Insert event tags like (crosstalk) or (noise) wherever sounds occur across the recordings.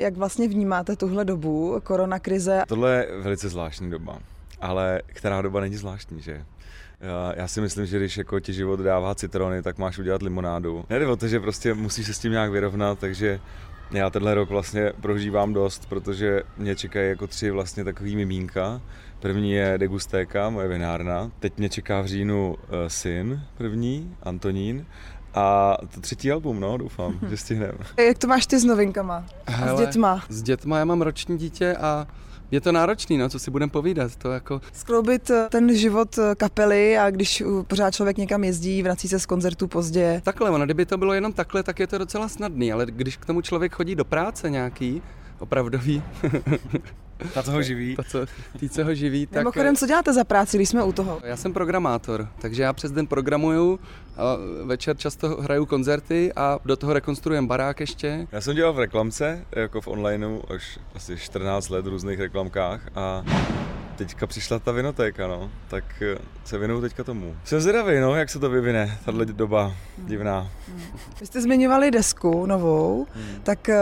Jak vlastně vnímáte tuhle dobu, koronakrize? Tohle je velice zvláštní doba, ale která doba není zvláštní, že? Já si myslím, že když jako ti život dává citrony, tak máš udělat limonádu. Nejde o to, že prostě musíš se s tím nějak vyrovnat, takže já tenhle rok vlastně prožívám dost, protože mě čekají jako tři vlastně takový mimínka. První je degustéka, moje vinárna. Teď mě čeká v říjnu eh, syn první, Antonín. A to třetí album, no, doufám, že stihneme. Jak to máš ty s novinkama? Hele, s dětma? S dětma já mám roční dítě a je to náročný, no, co si budeme povídat. To jako... Skloubit eh, ten život eh, kapely a když pořád člověk někam jezdí, vrací se z koncertu pozdě. Takhle, ono, kdyby to bylo jenom takhle, tak je to docela snadný, ale když k tomu člověk chodí do práce nějaký, opravdový. (laughs) Ta, co ho živí. Ta, co, tý, co ho živí. Tak... Mimochodem, co děláte za práci, když jsme u toho? Já jsem programátor, takže já přes den programuju, a večer často hraju koncerty a do toho rekonstruujeme barák ještě. Já jsem dělal v reklamce, jako v onlineu, už asi 14 let v různých reklamkách a teďka přišla ta vinotéka, no, tak eh, se věnuju teďka tomu. Jsem zvědavý, no, jak se to vyvine, tahle doba divná. Vy jste zmiňovali desku novou, hmm. tak eh,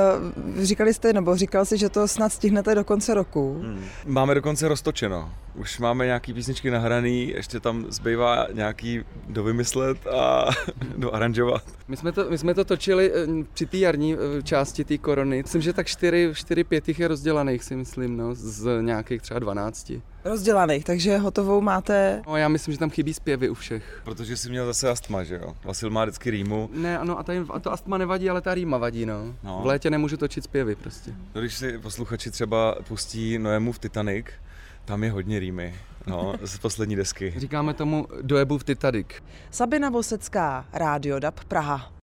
říkali jste, nebo říkal si, že to snad stihnete do konce roku. Hmm. Máme dokonce roztočeno. Už máme nějaký písničky nahraný, ještě tam zbývá nějaký dovymyslet a (laughs) doaranžovat. My jsme to, my jsme to točili eh, při té jarní části té korony. Myslím, že tak 4-5 je rozdělaných, si myslím, no, z nějakých třeba 12 rozdělaných, takže hotovou máte... No, já myslím, že tam chybí zpěvy u všech. Protože jsi měl zase astma, že jo? Vasil má vždycky rýmu. Ne, ano, a, tady, a to astma nevadí, ale ta rýma vadí, no. no. V létě nemůžu točit zpěvy prostě. No, když si posluchači třeba pustí Noému v Titanic, tam je hodně rýmy. No, z poslední desky. Říkáme tomu dojebu v Titanic. Sabina Vosecká, Rádio DAB Praha.